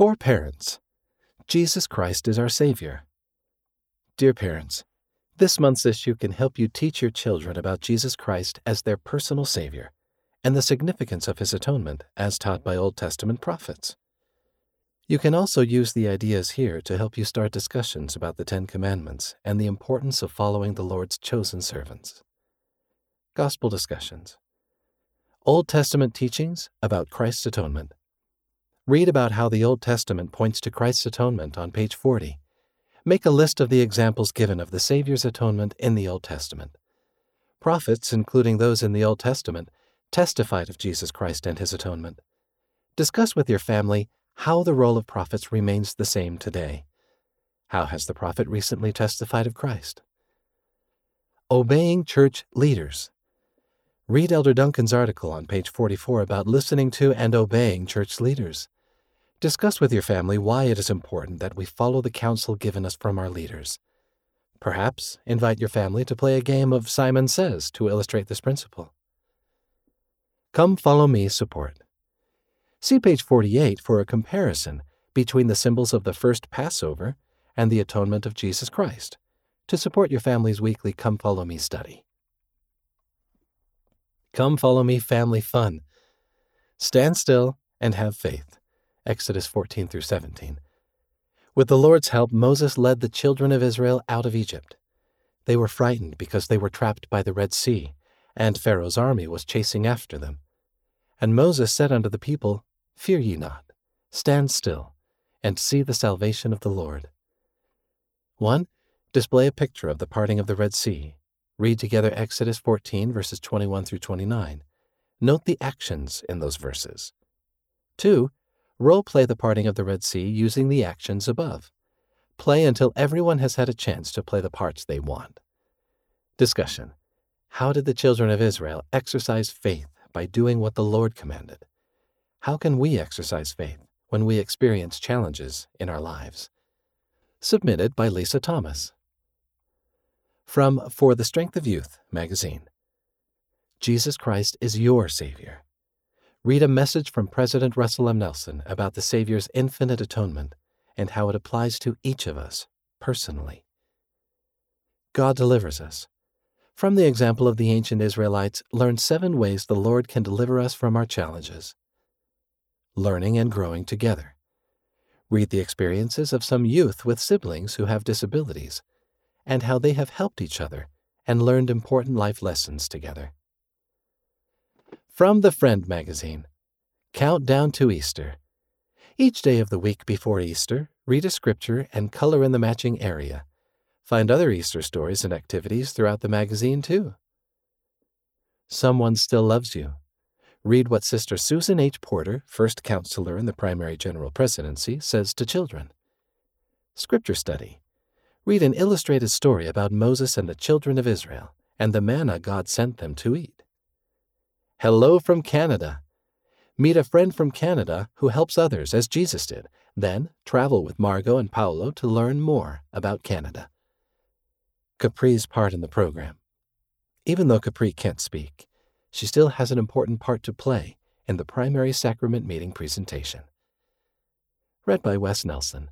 For parents, Jesus Christ is our Savior. Dear parents, this month's issue can help you teach your children about Jesus Christ as their personal Savior and the significance of His atonement as taught by Old Testament prophets. You can also use the ideas here to help you start discussions about the Ten Commandments and the importance of following the Lord's chosen servants. Gospel discussions. Old Testament teachings about Christ's atonement. Read about how the Old Testament points to Christ's atonement on page 40 Make a list of the examples given of the Savior's atonement in the Old Testament. Prophets, including those in the Old Testament, testified of Jesus Christ and his atonement. Discuss with your family how the role of prophets remains the same today. How has the prophet recently testified of Christ? Obeying church leaders. Read Elder Duncan's article on page 44 about listening to and obeying church leaders. Discuss with your family why it is important that we follow the counsel given us from our leaders. Perhaps invite your family to play a game of Simon Says to illustrate this principle. Come Follow Me support. See page 48 for a comparison between the symbols of the first Passover and the atonement of Jesus Christ to support your family's weekly Come Follow Me study. Come Follow Me Family Fun. Stand still and have faith. Exodus 14 through 17. With the Lord's help, Moses led the children of Israel out of Egypt. They were frightened because they were trapped by the Red Sea, and Pharaoh's army was chasing after them. And Moses said unto the people, Fear ye not, stand still, and see the salvation of the Lord. 1. Display a picture of the parting of the Red Sea. Read together Exodus 14, verses 21 through 29. Note the actions in those verses. 2. Role play the parting of the Red Sea using the actions above. Play until everyone has had a chance to play the parts they want. Discussion How did the children of Israel exercise faith by doing what the Lord commanded? How can we exercise faith when we experience challenges in our lives? Submitted by Lisa Thomas. From For the Strength of Youth magazine Jesus Christ is your Savior read a message from President Russell M. Nelson about the Savior's infinite atonement and how it applies to each of us personally. God delivers us. From the example of the ancient Israelites, learn seven ways the Lord can deliver us from our challenges. Learning and growing together. Read the experiences of some youth with siblings who have disabilities and how they have helped each other and learned important life lessons together. From the Friend magazine Countdown to Easter. Each day of the week before Easter, read a scripture and color in the matching area. Find other Easter stories and activities throughout the magazine, too. Someone Still Loves You. Read what Sister Susan H. Porter, first counselor in the primary general presidency, says to children. Scripture study. Read an illustrated story about Moses and the children of Israel and the manna God sent them to eat. Hello from Canada. Meet a friend from Canada who helps others as Jesus did. Then travel with Margot and Paolo to learn more about Canada. Capri's part in the program. Even though Capri can't speak, she still has an important part to play in the primary sacrament meeting presentation. Read by Wes Nelson.